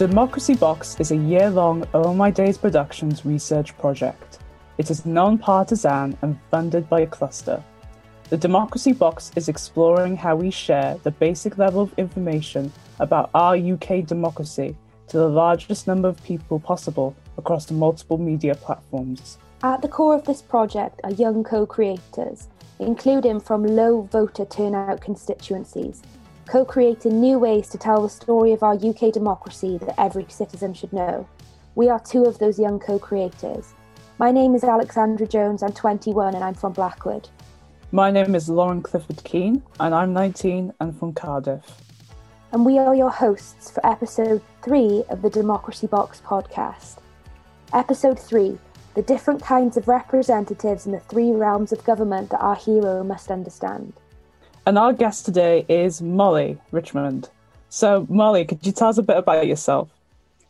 Democracy Box is a year long Oh My Days Productions research project. It is non partisan and funded by a Clwstwr. The Democracy Box is exploring how we share the basic level of information about our UK democracy to the largest number of people possible across the multiple media platforms. At the core of this project are young co creators, including from low voter turnout constituencies co creating new ways to tell the story of our UK democracy that every citizen should know. We are two of those young co creators. My name is Alexandra Jones, I'm 21 and I'm from Blackwood. My name is Lauren Clifford Keane and I'm 19 and from Cardiff. And we are your hosts for episode 3 of the Democracy Box podcast. Episode 3 The different kinds of representatives in the three realms of government that our hero must understand. And our guest today is Molly Richmond. So, Molly, could you tell us a bit about yourself?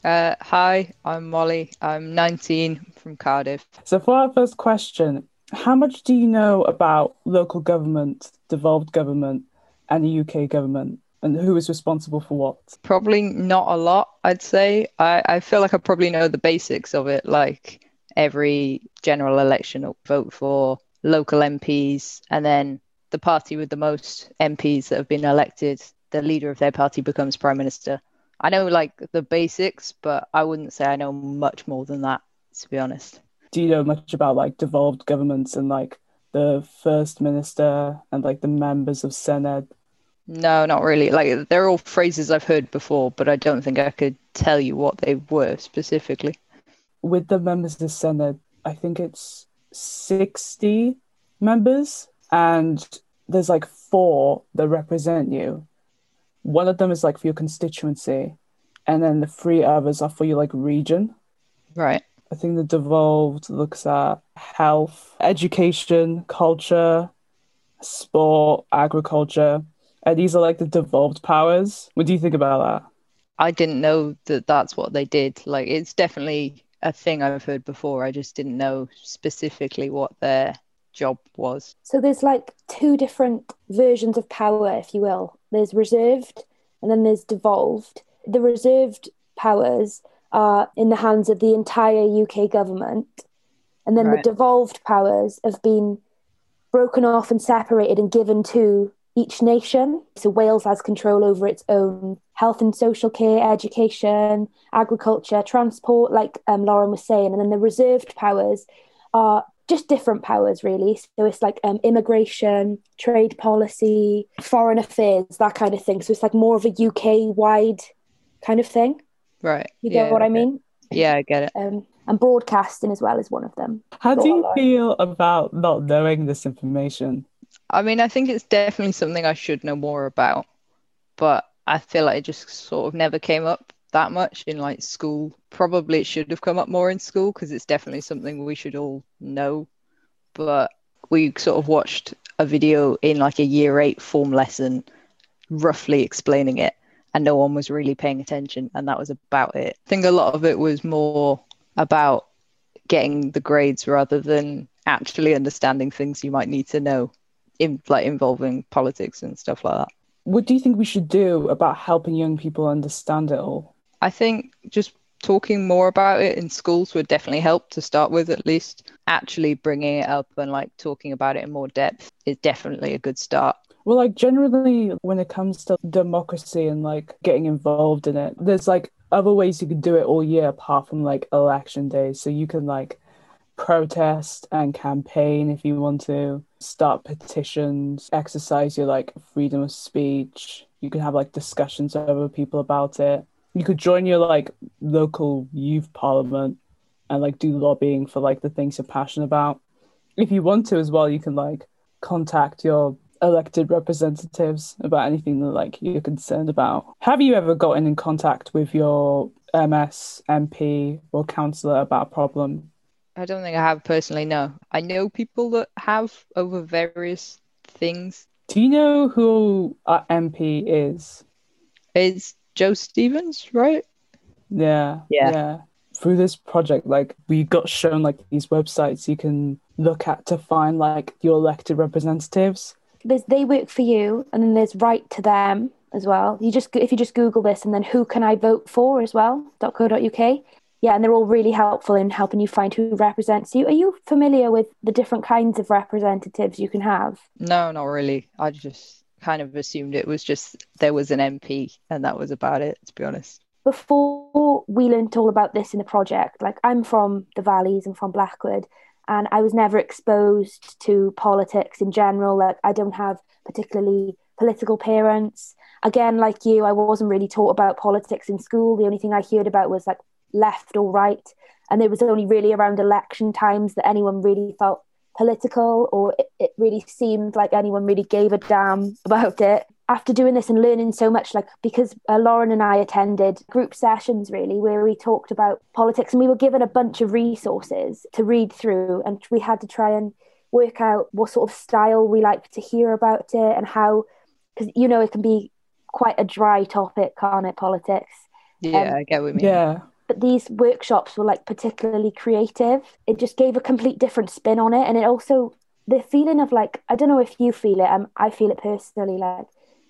Uh, hi, I'm Molly. I'm 19 from Cardiff. So, for our first question, how much do you know about local government, devolved government, and the UK government? And who is responsible for what? Probably not a lot, I'd say. I, I feel like I probably know the basics of it, like every general election, I'll vote for local MPs, and then the party with the most MPs that have been elected, the leader of their party becomes prime minister. I know like the basics, but I wouldn't say I know much more than that, to be honest. Do you know much about like devolved governments and like the first minister and like the members of Senedd? No, not really. Like they're all phrases I've heard before, but I don't think I could tell you what they were specifically. With the members of Senedd, I think it's 60 members and there's like four that represent you. One of them is like for your constituency, and then the three others are for your like region. Right. I think the devolved looks at health, education, culture, sport, agriculture. And these are like the devolved powers. What do you think about that? I didn't know that that's what they did. Like, it's definitely a thing I've heard before. I just didn't know specifically what their job was. So there's like two different versions of power, if you will. There's reserved and then there's devolved. The reserved powers are in the hands of the entire UK government. And then right. the devolved powers have been broken off and separated and given to each nation. So Wales has control over its own health and social care, education, agriculture, transport, like um, Lauren was saying. And then the reserved powers are just different powers really. So it's like um, immigration trade policy foreign affairs that kind of thing. So it's like more of a uk wide kind of thing. Right. You get yeah, what i mean? Yeah i get it. Um, and broadcasting as well is one of them. How do you feel about not knowing this information? I mean i think it's definitely something i should know more about but i feel like it just sort of never came up that much in like school. Probably it should have come up more in school because it's definitely something we should all know. But we sort of watched a video in like a year eight form lesson, roughly explaining it, and no one was really paying attention, and that was about it. I think a lot of it was more about getting the grades rather than actually understanding things you might need to know in like involving politics and stuff like that. What do you think we should do about helping young people understand it all? I think just talking more about it in schools would definitely help to start with at least. Actually bringing it up and like talking about it in more depth is definitely a good start. Well like generally when it comes to democracy and like getting involved in it there's like other ways you can do it all year apart from like election days so you can like protest and campaign if you want to start petitions exercise your like freedom of speech. You can have like discussions over people about it you could join your like local youth parliament and like do lobbying for like the things you're passionate about. If you want to as well, you can like contact your elected representatives about anything that like you're concerned about. Have you ever gotten in contact with your MS, MP, or councillor about a problem? I don't think I have personally, no. I know people that have over various things. Do you know who our MP is? It's Jo Stevens, right? Yeah, yeah. Yeah. Through this project, like we got shown like these websites you can look at to find like your elected representatives. There's they work for you, and then there's write to them, as well. You just if you just Google this and then who can I vote for as well .co.uk. Yeah, and they're all really helpful in helping you find who represents you. Are you familiar with the different kinds of representatives you can have? No, not really. I just kind of assumed it was just there was an MP and that was about it, to be honest. Before we learnt all about this in the project, like I'm from the Valleys and from Blackwood, and I was never exposed to politics in general. Like I don't have particularly political parents. Again, like you, I wasn't really taught about politics in school. The only thing I heard about was like left or right. And it was only really around election times that anyone really felt political or it, it really seemed like anyone really gave a damn about it. After doing this and learning so much, like because uh, Lauren and I attended group sessions really where we talked about politics and we were given a bunch of resources to read through and we had to try and work out what sort of style we like to hear about it and how, because you know, it can be quite a dry topic, can't it? Politics. Yeah, um, I get what you mean. Yeah but these workshops were like particularly creative. It just gave a complete different spin on it, and it also the feeling of like I don't know if you feel it. Um, I feel it personally, like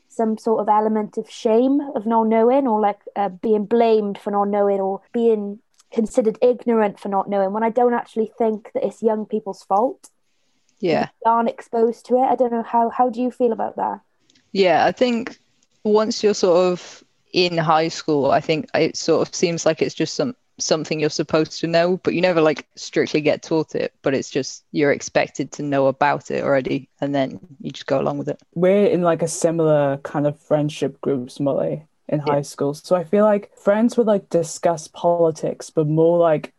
some sort of element of shame of not knowing, or like uh, being blamed for not knowing, or being considered ignorant for not knowing. When I don't actually think that it's young people's fault. Yeah, aren't exposed to it. I don't know how. How do you feel about that? Yeah, I think once you're sort of in high school, I think it sort of seems like it's just some something you're supposed to know, but you never like strictly get taught it. But it's just you're expected to know about it already, and then you just go along with it. We're in like a similar kind of friendship groups, Molly, in yeah. high school. So I feel like friends would like discuss politics, but more like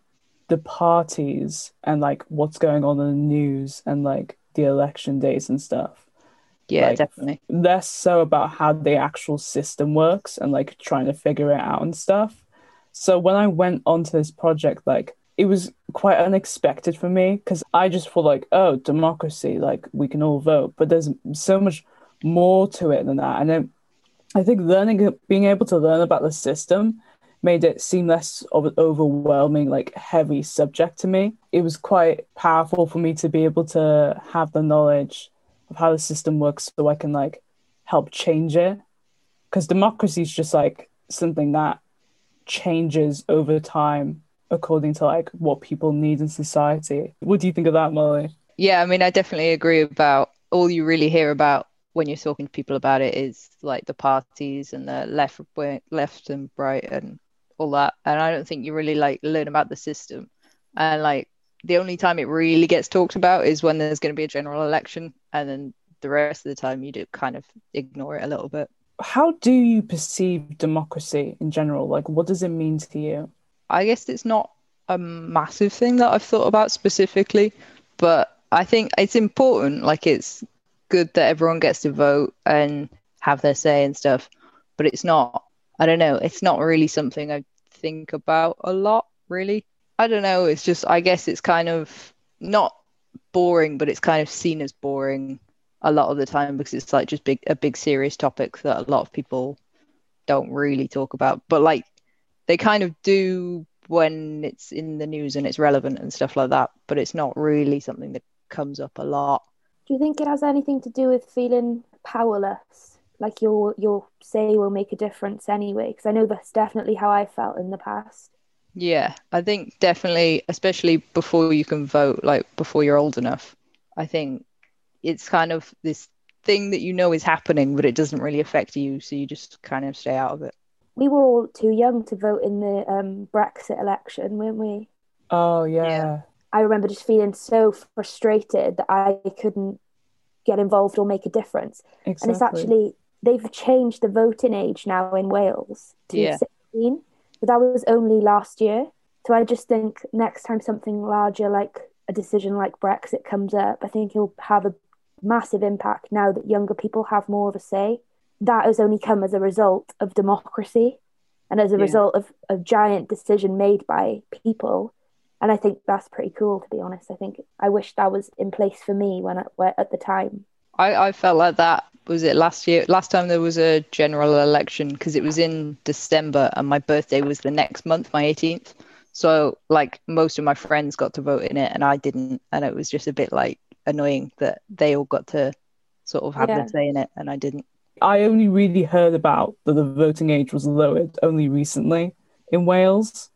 the parties and like what's going on in the news and like the election days and stuff. Yeah, like, definitely. Less so about how the actual system works and like trying to figure it out and stuff. So when I went onto this project, like it was quite unexpected for me because I just thought like, oh, democracy, like we can all vote, but there's so much more to it than that. And then I think learning, being able to learn about the system made it seem less of an overwhelming, like heavy subject to me. It was quite powerful for me to be able to have the knowledge of how the system works so I can like help change it. Because democracy is just like something that changes over time according to like what people need in society. What do you think of that, Molly? Yeah, I mean, I definitely agree about all you really hear about when you're talking to people about it is like the parties and the left, left and right and all that. And I don't think you really like learn about the system. And like the only time it really gets talked about is when there's going to be a general election, and then the rest of the time you do kind of ignore it a little bit. How do you perceive democracy in general? Like, what does it mean to you? I guess it's not a massive thing that I've thought about specifically, but I think it's important. Like, it's good that everyone gets to vote and have their say and stuff, but it's not, I don't know, it's not really something I think about a lot, really. I don't know. It's just, I guess it's kind of not boring, but it's kind of seen as boring a lot of the time because it's like just big, a big serious topic that a lot of people don't really talk about. But like, they kind of do when it's in the news and it's relevant and stuff like that. But it's not really something that comes up a lot. Do you think it has anything to do with feeling powerless? Like your your say will make a difference anyway? Because I know that's definitely how I felt in the past. Yeah, I think definitely, especially before you can vote, like before you're old enough, I think it's kind of this thing that you know is happening, but it doesn't really affect you. So you just kind of stay out of it. We were all too young to vote in the um, Brexit election, weren't we? Oh, yeah. yeah. I remember just feeling so frustrated that I couldn't get involved or make a difference. Exactly. And it's actually, they've changed the voting age now in Wales to yeah. 16 but that was only last year. So I just think next time something larger like a decision like Brexit comes up, I think it'll have a massive impact now that younger people have more of a say. That has only come as a result of democracy and as a yeah. result of a giant decision made by people. And I think that's pretty cool, to be honest. I think I wish that was in place for me when I, at the time. I, I felt like that was it last year? Last time there was a general election because it was in december and my birthday was the next month my 18th so like most of my friends got to vote in it and i didn't. And it was just a bit like annoying that they all got to sort of have yeah. their say in it and i didn't. I only really heard about that the voting age was lowered only recently in Wales.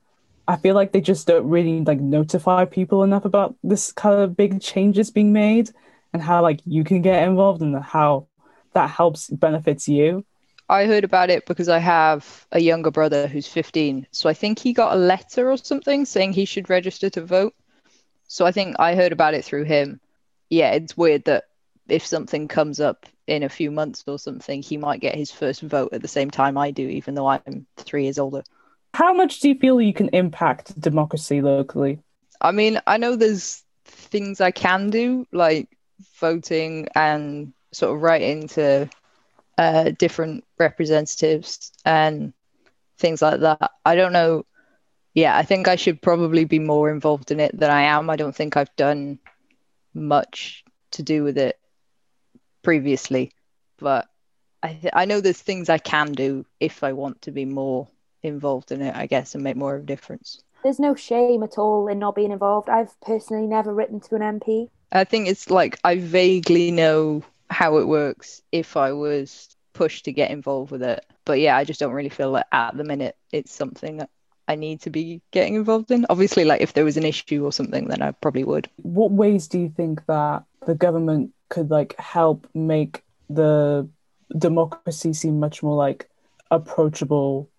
I feel like they just don't really like notify people enough about this kind of big changes being made and how like you can get involved and how that helps benefits you. I heard about it because I have a younger brother who's 15. So I think he got a letter or something saying he should register to vote. So I think I heard about it through him. Yeah, it's weird that if something comes up in a few months or something, he might get his first vote at the same time I do, even though I'm three years older. How much do you feel you can impact democracy locally? I mean, I know there's things I can do, like voting and sort of writing to uh, different representatives and things like that. I don't know. Yeah, I think I should probably be more involved in it than I am. I don't think I've done much to do with it previously, but I th- I know there's things I can do if I want to be more involved in it, I guess, and make more of a difference. There's no shame at all in not being involved. I've personally never written to an MP. I think it's like I vaguely know how it works if I was pushed to get involved with it. But yeah, I just don't really feel like at the minute it's something that I need to be getting involved in. Obviously, like if there was an issue or something, then I probably would. What ways do you think that the government could like help make the democracy seem much more like approachable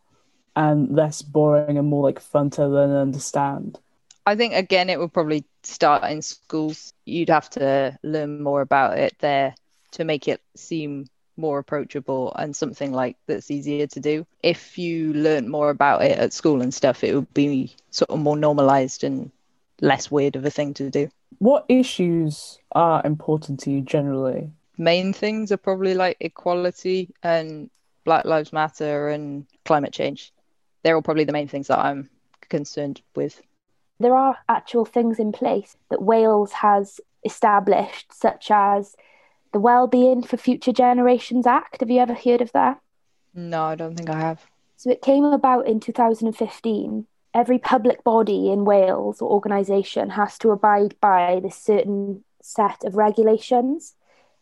and less boring and more like fun to learn and understand? I think again, it would probably start in schools. You'd have to learn more about it there to make it seem more approachable and something like that's easier to do. If you learn more about it at school and stuff, it would be sort of more normalized and less weird of a thing to do. What issues are important to you generally? Main things are probably like equality and Black Lives Matter and climate change. They're all probably the main things that I'm concerned with. There are actual things in place that Wales has established, such as the Wellbeing for Future Generations Act. Have you ever heard of that? No, I don't think I have. So it came about in 2015. Every public body in Wales or organisation has to abide by this certain set of regulations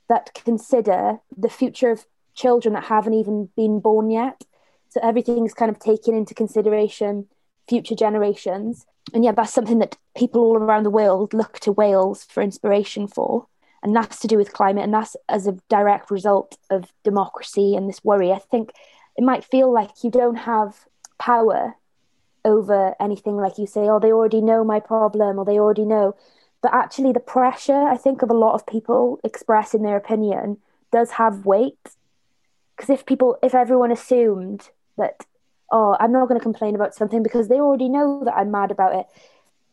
that consider the future of children that haven't even been born yet. So everything's kind of taken into consideration future generations. And yeah, that's something that people all around the world look to Wales for inspiration for. And that's to do with climate and that's as a direct result of democracy and this worry. I think it might feel like you don't have power over anything like you say oh they already know my problem or they already know. But actually the pressure i think of a lot of people expressing their opinion does have weight. Because if people if everyone assumed that oh i'm not going to complain about something because they already know that i'm mad about it.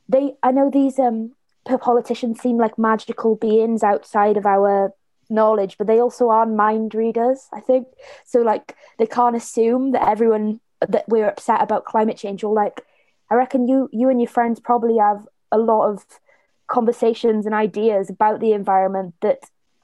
They i know these um politicians seem like magical beings outside of our knowledge, but they also are mind readers, I think. So like they can't assume that everyone that we're upset about climate change. Or like I reckon you you and your friends probably have a lot of conversations and ideas about the environment that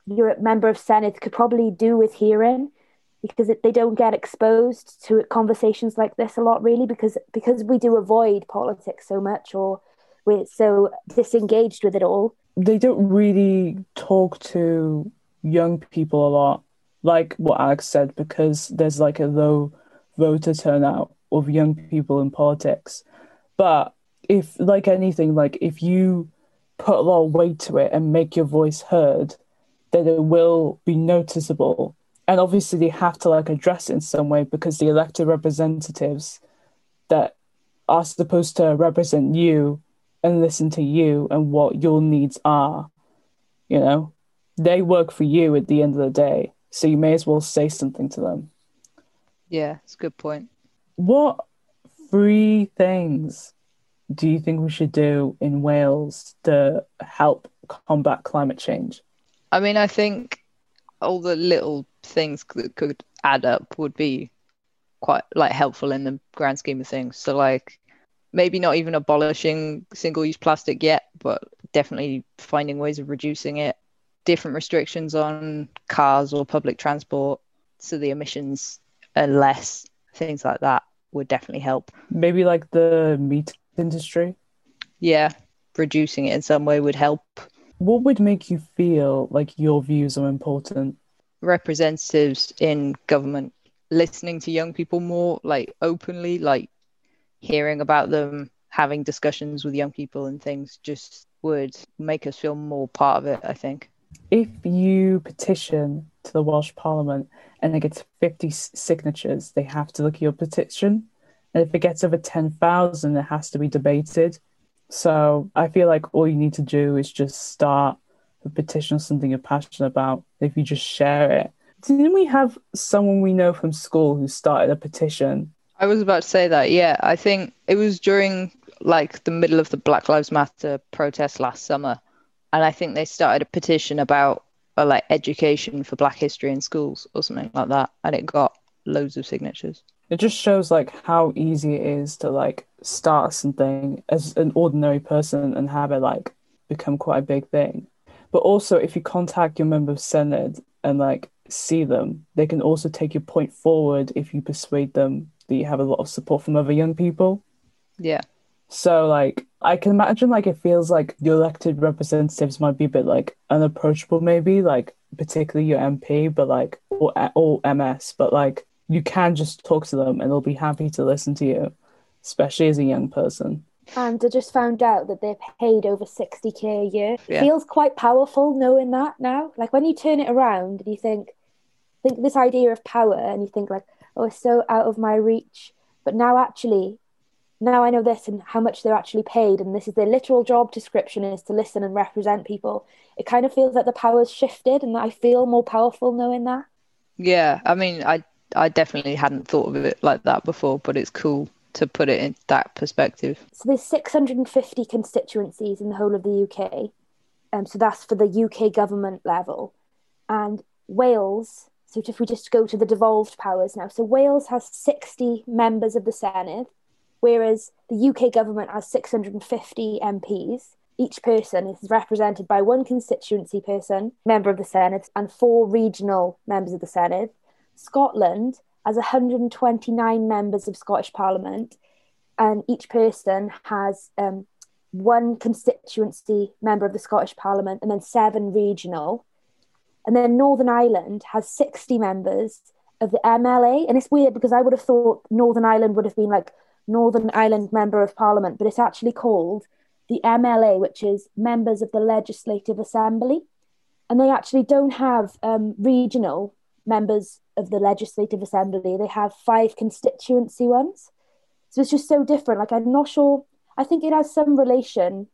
your member of Senedd could probably do with hearing because it, they don't get exposed to conversations like this a lot really because because we do avoid politics so much or we're so disengaged with it all. They don't really talk to young people a lot, like what Alex said, because there's like a low voter turnout of young people in politics. But if, like anything, like if you put a lot of weight to it and make your voice heard, then it will be noticeable. And obviously, they have to like address it in some way because the elected representatives that are supposed to represent you and listen to you and what your needs are. You know, they work for you at the end of the day, so you may as well say something to them. Yeah, it's a good point. What three things do you think we should do in Wales to help combat climate change? I mean, I think all the little things that could add up would be quite like helpful in the grand scheme of things. So like maybe not even abolishing single use plastic yet, but definitely finding ways of reducing it. Different restrictions on cars or public transport so the emissions are less, things like that would definitely help. Maybe like the meat industry? Yeah, reducing it in some way would help. What would make you feel like your views are important? representatives in government listening to young people more, like openly, like hearing about them, having discussions with young people and things just would make us feel more part of it, I think. If you petition to the Welsh Parliament and it gets 50 signatures, they have to look at your petition. And if it gets over 10,000, it has to be debated. So I feel like all you need to do is just start a petition or something you're passionate about. If you just share it. Didn't we have someone we know from school who started a petition? I was about to say that. Yeah, I think it was during like the middle of the Black Lives Matter protest last summer, and I think they started a petition about uh, like education for Black history in schools or something like that, and it got loads of signatures. It just shows like how easy it is to like start something as an ordinary person and have it like become quite a big thing. But also, if you contact your member of Senedd and like see them, they can also take your point forward if you persuade them that you have a lot of support from other young people. Yeah. So like I can imagine like it feels like the elected representatives might be a bit like unapproachable maybe like particularly your MP but like or or MS but like you can just talk to them and they'll be happy to listen to you especially as a young person. And I just found out that they're paid over 60k a year. Yeah. Feels quite powerful knowing that now. Like when you turn it around and you think think this idea of power and you think like oh it's so out of my reach but now actually now I know this and how much they're actually paid, and this is their literal job description is to listen and represent people. It kind of feels like the power's shifted, and I feel more powerful knowing that. Yeah, I mean, I I definitely hadn't thought of it like that before, but it's cool to put it in that perspective. So there's 650 constituencies in the whole of the UK, um, so that's for the UK government level, and Wales. So if we just go to the devolved powers now, so Wales has 60 members of the Senedd whereas the UK government has 650 MPs. Each person is represented by one constituency person, member of the Senedd, and four regional members of the Senedd. Scotland has 129 members of Scottish Parliament, and each person has um, one constituency member of the Scottish Parliament and then seven regional. And then Northern Ireland has 60 members of the MLA. And it's weird because I would have thought Northern Ireland would have been like Northern Ireland Member of Parliament, but it's actually called the MLA, which is Members of the Legislative Assembly. And they actually don't have um, regional members of the Legislative Assembly, they have five constituency ones. So it's just so different. Like, I'm not sure, I think it has some relation.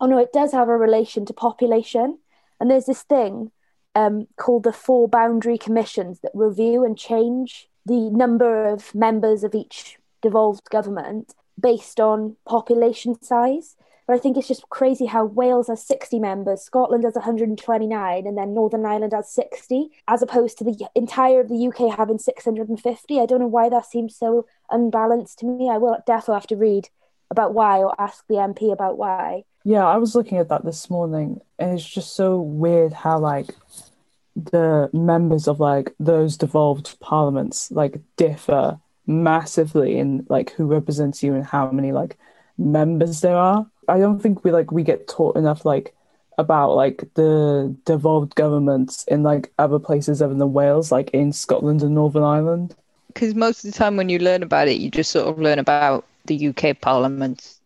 Oh, no, it does have a relation to population. And there's this thing um, called the Four Boundary Commissions that review and change the number of members of each devolved government based on population size. But I think it's just crazy how Wales has 60 members, Scotland has 129, and then Northern Ireland has 60, as opposed to the entire of the UK having 650. I don't know why that seems so unbalanced to me. I will definitely have to read about why or ask the MP about why. Yeah, I was looking at that this morning, and it's just so weird how, like, the members of like those devolved parliaments like differ massively in like who represents you and how many like members there are. I don't think we like we get taught enough like about like the devolved governments in like other places other than Wales, like in Scotland and Northern Ireland. Because most of the time when you learn about it, you just sort of learn about the UK Parliament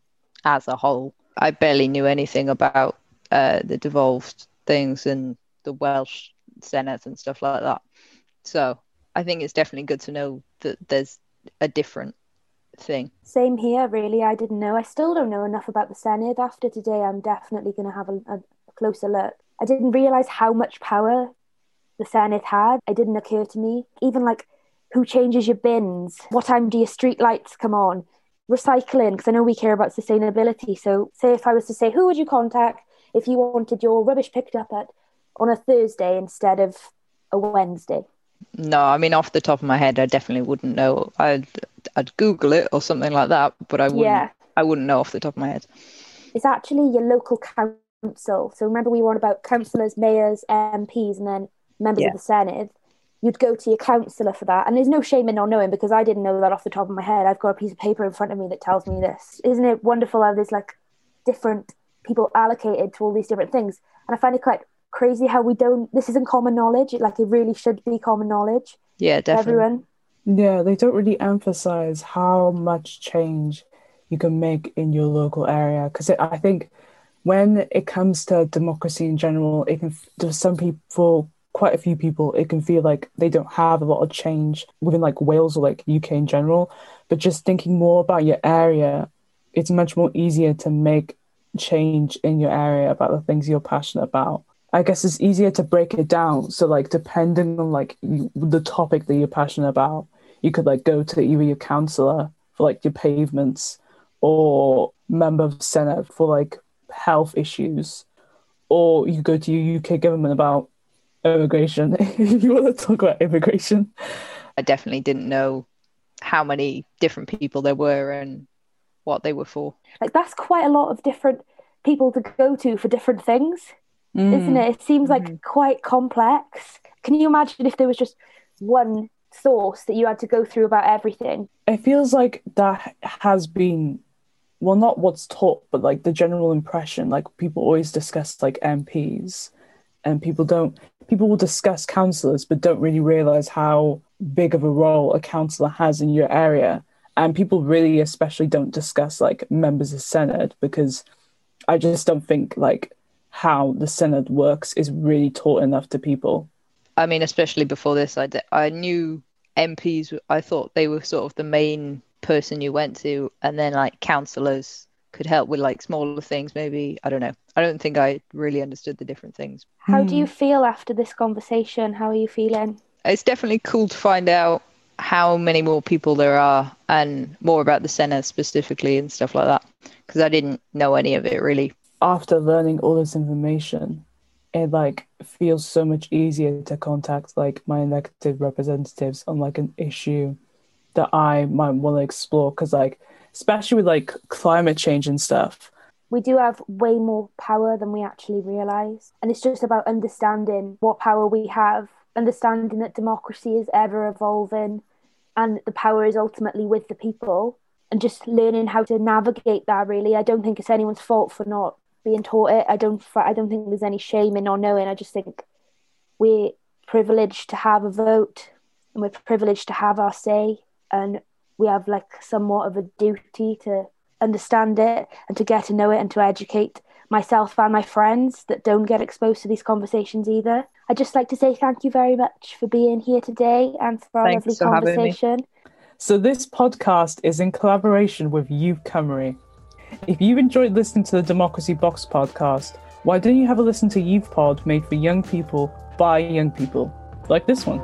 as a whole. I barely knew anything about uh, the devolved things and the Welsh Senedd and stuff like that. So I think it's definitely good to know that there's a different thing. Same here, really. I didn't know. I still don't know enough about the Senedd. After today, I'm definitely going to have a, a, closer look. I didn't realize how much power the Senedd had. It didn't occur to me. Even like who changes your bins? What time do your street lights come on? Recycling, because I know we care about sustainability. So, say if I was to say, who would you contact if you wanted your rubbish picked up at on a Thursday instead of a Wednesday? No, I mean off the top of my head, I definitely wouldn't know. I'd I'd Google it or something like that, but I wouldn't. Yeah. I wouldn't know off the top of my head. It's actually your local council. So remember, we were on about councillors, mayors, MPs, and then members yeah. of the Senedd. You'd go to your councillor for that, and there's no shame in not knowing because I didn't know that off the top of my head. I've got a piece of paper in front of me that tells me this. Isn't it wonderful how there's like different people allocated to all these different things? And I find it quite crazy how we don't. This isn't common knowledge. Like it really should be common knowledge. Yeah, definitely. Everyone. Yeah, they don't really emphasize how much change you can make in your local area because I think when it comes to democracy in general, it can to some people, quite a few people, it can feel like they don't have a lot of change within like Wales or like UK in general. But just thinking more about your area, it's much more easier to make change in your area about the things you're passionate about. I guess it's easier to break it down. So like depending on like you, the topic that you're passionate about, you could like go to either your councillor for like your pavements or member of the Senedd for like health issues, or you go to your UK government about immigration if you want to talk about immigration. I definitely didn't know how many different people there were and what they were for. Like that's quite a lot of different people to go to for different things, Mm. isn't it? It seems like Mm. quite complex. Can you imagine if there was just one source that you had to go through about everything? It feels like that has been, well, not what's taught, but like the general impression. Like people always discuss like MPs, and people don't. People will discuss councillors, but don't really realize how big of a role a councillor has in your area. And people really, especially, don't discuss like members of Senedd because I just don't think like how the Senedd works is really taught enough to people. I mean, especially before this, I, d- I knew MPs, I thought they were sort of the main person you went to, and then like councillors could help with like smaller things, maybe. I don't know. I don't think I really understood the different things. How do Hmm. you feel after this conversation? How are you feeling? It's definitely cool to find out how many more people there are and more about the Senedd specifically and stuff like that, because I didn't know any of it really. After learning all this information, it like feels so much easier to contact like my elected representatives on like an issue that I might want to explore because like especially with like climate change and stuff. We do have way more power than we actually realize. And it's just about understanding what power we have, understanding that democracy is ever evolving and the power is ultimately with the people, and just learning how to navigate that really. I don't think it's anyone's fault for not being taught it. I don't I don't think there's any shame in not knowing. I just think we're privileged to have a vote and we're privileged to have our say and we have like somewhat of a duty to understand it and to get to know it and to educate myself and my friends that don't get exposed to these conversations either. I'd just like to say thank you very much for being here today and for our Thanks lovely for conversation. So this podcast is in collaboration with Youth Cymru. If you've enjoyed listening to the Democracy Box podcast, why don't you have a listen to Youth Pod made for young people by young people, like this one?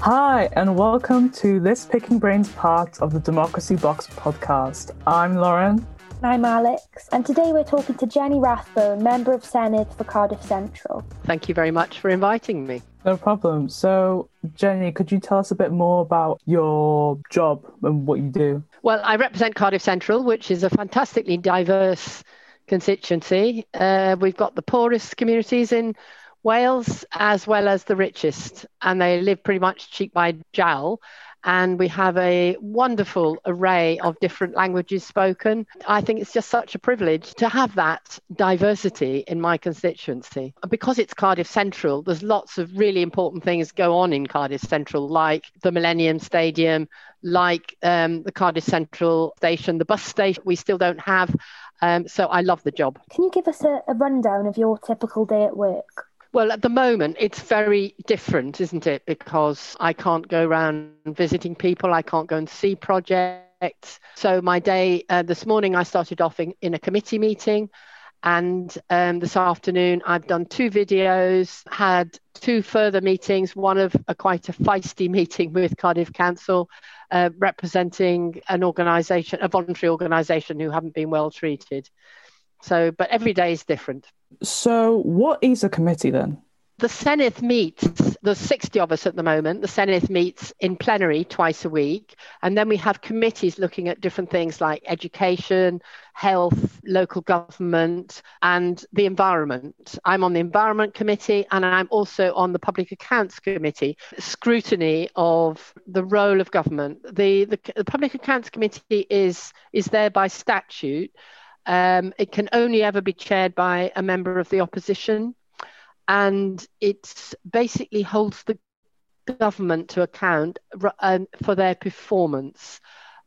Hi, and welcome to this Picking Brains part of the Democracy Box podcast. I'm Lauren. I'm Alex, and today we're talking to Jenny Rathbone, Member of Senedd for Cardiff Central. Thank you very much for inviting me. No problem. So, Jenny, could you tell us a bit more about your job and what you do? Well, I represent Cardiff Central, which is a fantastically diverse constituency. Uh, we've got the poorest communities in Wales as well as the richest, and they live pretty much cheek by jowl. And we have a wonderful array of different languages spoken. I think it's just such a privilege to have that diversity in my constituency. Because it's Cardiff Central, there's lots of really important things go on in Cardiff Central, like the Millennium Stadium, like um, the Cardiff Central station, the bus station we still don't have. Um, so I love the job. Can you give us a, a rundown of your typical day at work? Well, at the moment, it's very different, isn't it? Because I can't go around visiting people, I can't go and see projects. So, my day uh, this morning, I started off in, in a committee meeting. And um, this afternoon, I've done two videos, had two further meetings, one of a quite a feisty meeting with Cardiff Council, uh, representing an organisation, a voluntary organisation who haven't been well treated. So, but every day is different. So, what is a committee then? The Senedd meets, there's 60 of us at the moment. The Senedd meets in plenary twice a week. And then we have committees looking at different things like education, health, local government, and the environment. I'm on the Environment Committee and I'm also on the Public Accounts Committee, scrutiny of the role of government. The, the, the Public Accounts Committee is, is there by statute. Um, it can only ever be chaired by a member of the opposition and it basically holds the government to account um, for their performance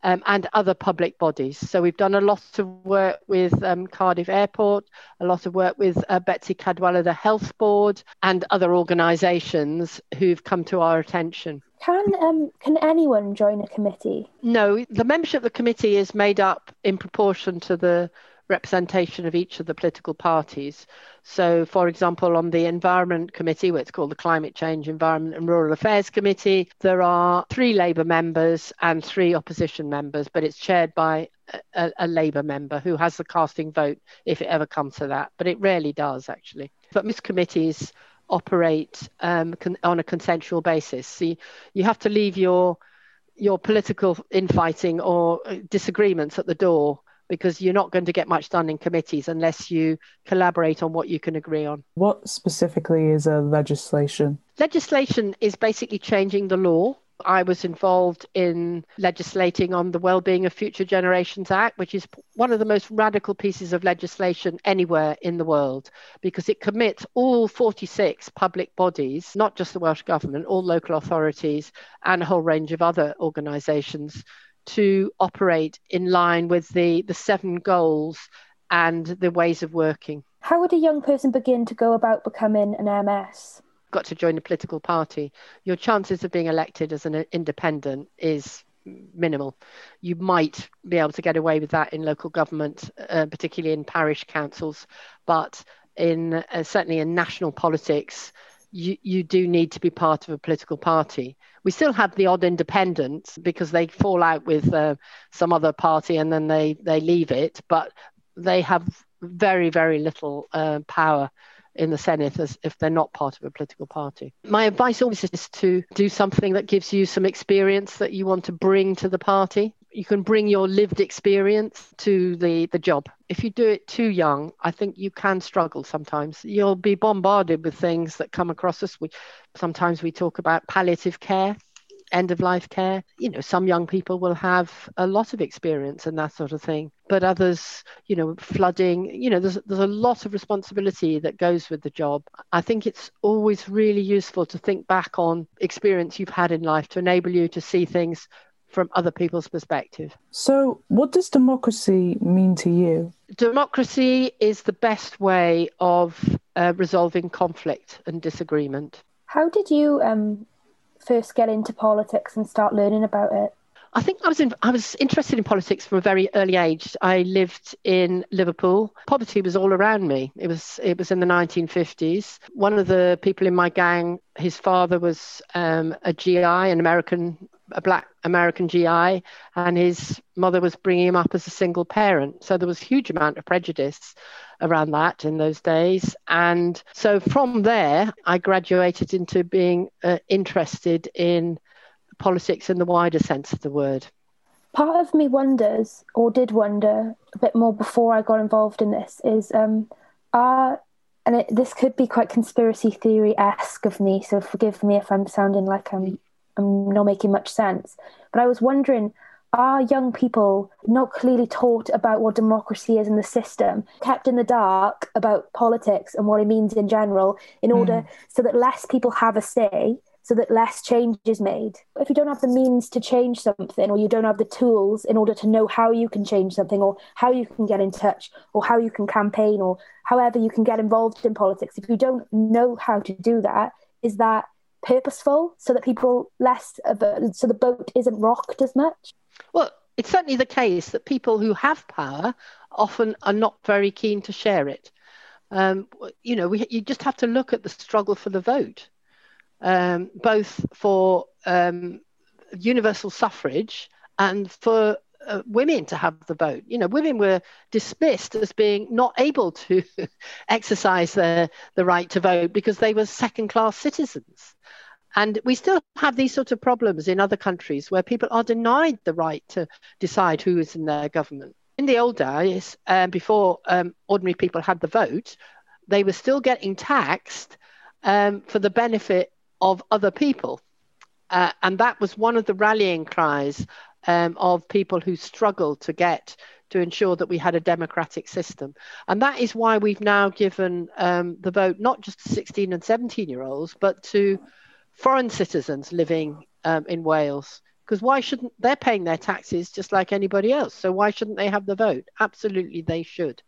um, and other public bodies. So we've done a lot of work with um, Cardiff Airport, a lot of work with uh, Betsi Cadwaladr, the Health Board, and other organisations who've come to our attention. Can um, can anyone join a committee? No, the membership of the committee is made up in proportion to the representation of each of the political parties. So, for example, on the Environment Committee, where it's called the Climate Change, Environment and Rural Affairs Committee, there are three Labour members and three opposition members, but it's chaired by a, a Labour member who has the casting vote if it ever comes to that. But it rarely does, actually. But most committees operate um, con- on a consensual basis. So you, you have to leave your your political infighting or disagreements at the door because you're not going to get much done in committees unless you collaborate on what you can agree on. What specifically is a legislation? Legislation is basically changing the law. I was involved in legislating on the Wellbeing of Future Generations Act, which is one of the most radical pieces of legislation anywhere in the world because it commits all 46 public bodies, not just the Welsh Government, all local authorities, and a whole range of other organisations to operate in line with the, the seven goals and the ways of working. How would a young person begin to go about becoming an MS? Got to join a political party. Your chances of being elected as an independent is minimal. You might be able to get away with that in local government, uh, particularly in parish councils, but in uh, certainly in national politics, you, you do need to be part of a political party. We still have the odd independents because they fall out with uh, some other party and then they, they leave it, but they have very, very little uh, power in the Senedd as if they're not part of a political party. My advice always is to do something that gives you some experience that you want to bring to the party. You can bring your lived experience to the the job. If you do it too young i think you can struggle sometimes. You'll be bombarded with things that come across us. We sometimes we talk about palliative care end of life care you know some young people will have a lot of experience and that sort of thing but others you know flooding you know there's there's a lot of responsibility that goes with the job i think it's always really useful to think back on experience you've had in life to enable you to see things from other people's perspective. So, what does democracy mean to you? Democracy is the best way of uh, resolving conflict and disagreement. How did you um, first get into politics and start learning about it? I think I was in, I was interested in politics from a very early age. I lived in Liverpool. Poverty was all around me. It was it was in the 1950s. One of the people in my gang, his father was um, a GI, an American a black American GI, and his mother was bringing him up as a single parent. So there was a huge amount of prejudice around that in those days. And so from there, I graduated into being uh, interested in politics in the wider sense of the word. Part of me wonders, or did wonder a bit more before I got involved in this, is um, are and it, this could be quite conspiracy theory esque of me, so forgive me if I'm sounding like I'm I'm not making much sense. But I was wondering, are young people not clearly taught about what democracy is in the system, kept in the dark about politics and what it means in general, in mm. order so that less people have a say, so that less change is made? If you don't have the means to change something, or you don't have the tools in order to know how you can change something, or how you can get in touch, or how you can campaign, or however you can get involved in politics, if you don't know how to do that, is that purposeful so that people less of a, so the boat isn't rocked as much? Well, it's certainly the case that people who have power often are not very keen to share it. Um, you know, we, you just have to look at the struggle for the vote, um, both for um, universal suffrage and for uh, women to have the vote. You know, women were dismissed as being not able to exercise their the right to vote because they were second class citizens. And we still have these sort of problems in other countries where people are denied the right to decide who is in their government. In the old days, um, before um, ordinary people had the vote, they were still getting taxed um, for the benefit of other people. Uh, and that was one of the rallying cries um, of people who struggled to get to ensure that we had a democratic system. And that is why we've now given um, the vote not just to 16 and 17 year olds, but to foreign citizens living um, in Wales. Because why shouldn't they're paying their taxes just like anybody else? So why shouldn't they have the vote? Absolutely, they should.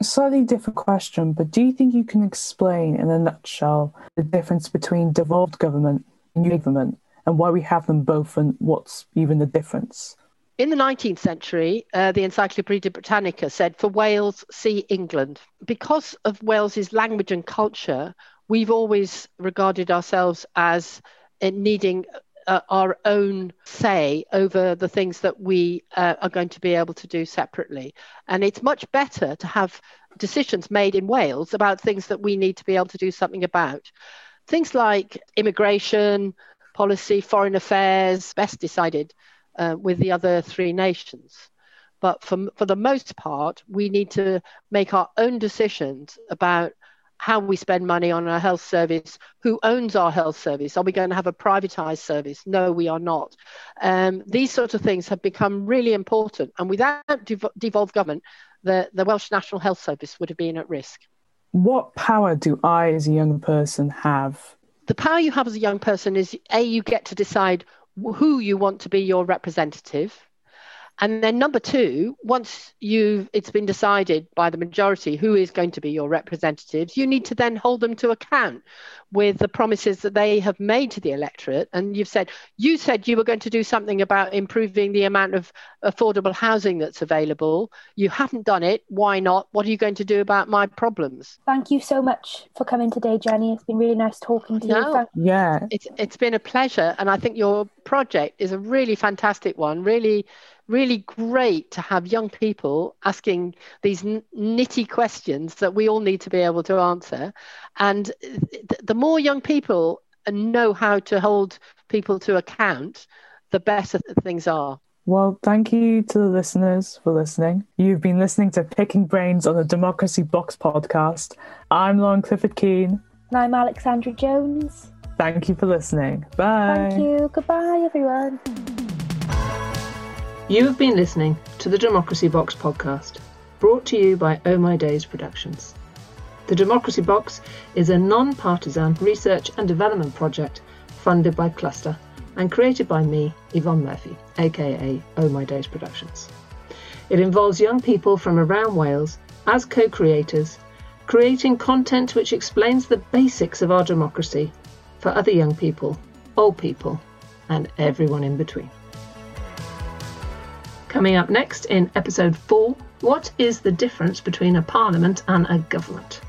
A slightly different question, but do you think you can explain in a nutshell the difference between devolved government and new government and why we have them both and what's even the difference? In the 19th century, uh, the Encyclopedia Britannica said, for Wales, see England. Because of Wales's language and culture, we've always regarded ourselves as needing uh, our own say over the things that we uh, are going to be able to do separately. And it's much better to have decisions made in Wales about things that we need to be able to do something about. Things like immigration, policy, foreign affairs, best decided uh, with the other three nations. But for, for the most part, we need to make our own decisions about how we spend money on our health service, who owns our health service, are we going to have a privatized service? No, we are not. Um, these sort of things have become really important. And without dev- devolved government, the, the Welsh National Health Service would have been at risk. What power do I, as a young person, have? The power you have as a young person is A, you get to decide who you want to be your representative. And then number two, once you've it's been decided by the majority who is going to be your representatives, you need to then hold them to account with the promises that they have made to the electorate. And you've said you said you were going to do something about improving the amount of affordable housing that's available. You haven't done it. Why not? What are you going to do about my problems? Thank you so much for coming today, Jenny. It's been really nice talking to no, you. Thank- yeah. It's it's been a pleasure. And I think your project is a really fantastic one. Really really great to have young people asking these nitty questions that we all need to be able to answer. And th- the more young people know how to hold people to account, the better things are. Well, thank you to the listeners for listening. You've been listening to Picking Brains on the Democracy Box podcast. I'm Lauren Clifford Keane. And I'm Alexandra Jones. Thank you for listening. Bye. Thank you. Goodbye, everyone. You have been listening to the Democracy Box podcast, brought to you by Oh My Days Productions. The Democracy Box is a non partisan research and development project funded by Clwstwr and created by me, Yvonne Murphy, aka Oh My Days Productions. It involves young people from around Wales as co creators, creating content which explains the basics of our democracy for other young people, old people, and everyone in between. Coming up next in episode 4 What is the difference between a parliament and a government?